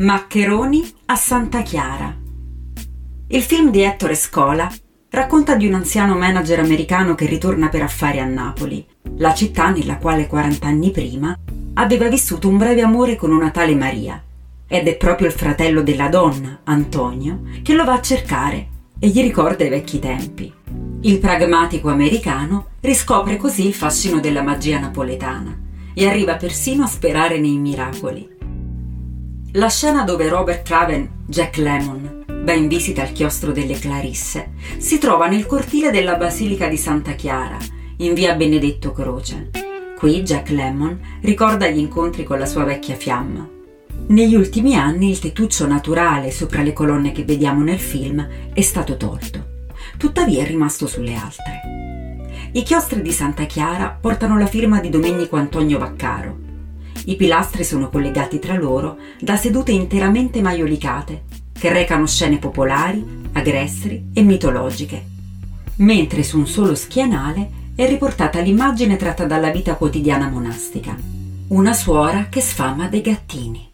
Maccheroni a Santa Chiara. Il film di Ettore Scola racconta di un anziano manager americano che ritorna per affari a Napoli, la città nella quale 40 anni prima aveva vissuto un breve amore con una tale Maria. Ed è proprio il fratello della donna, Antonio, che lo va a cercare e gli ricorda i vecchi tempi. Il pragmatico americano riscopre così il fascino della magia napoletana e arriva persino a sperare nei miracoli. La scena dove Robert Traven, Jack Lemon, va in visita al chiostro delle Clarisse si trova nel cortile della Basilica di Santa Chiara, in via Benedetto Croce. Qui Jack Lemon ricorda gli incontri con la sua vecchia fiamma. Negli ultimi anni il tettuccio naturale sopra le colonne che vediamo nel film è stato tolto, tuttavia è rimasto sulle altre. I chiostri di Santa Chiara portano la firma di Domenico Antonio Vaccaro, i pilastri sono collegati tra loro da sedute interamente maiolicate, che recano scene popolari, agrestri e mitologiche, mentre su un solo schienale è riportata l'immagine tratta dalla vita quotidiana monastica, una suora che sfama dei gattini.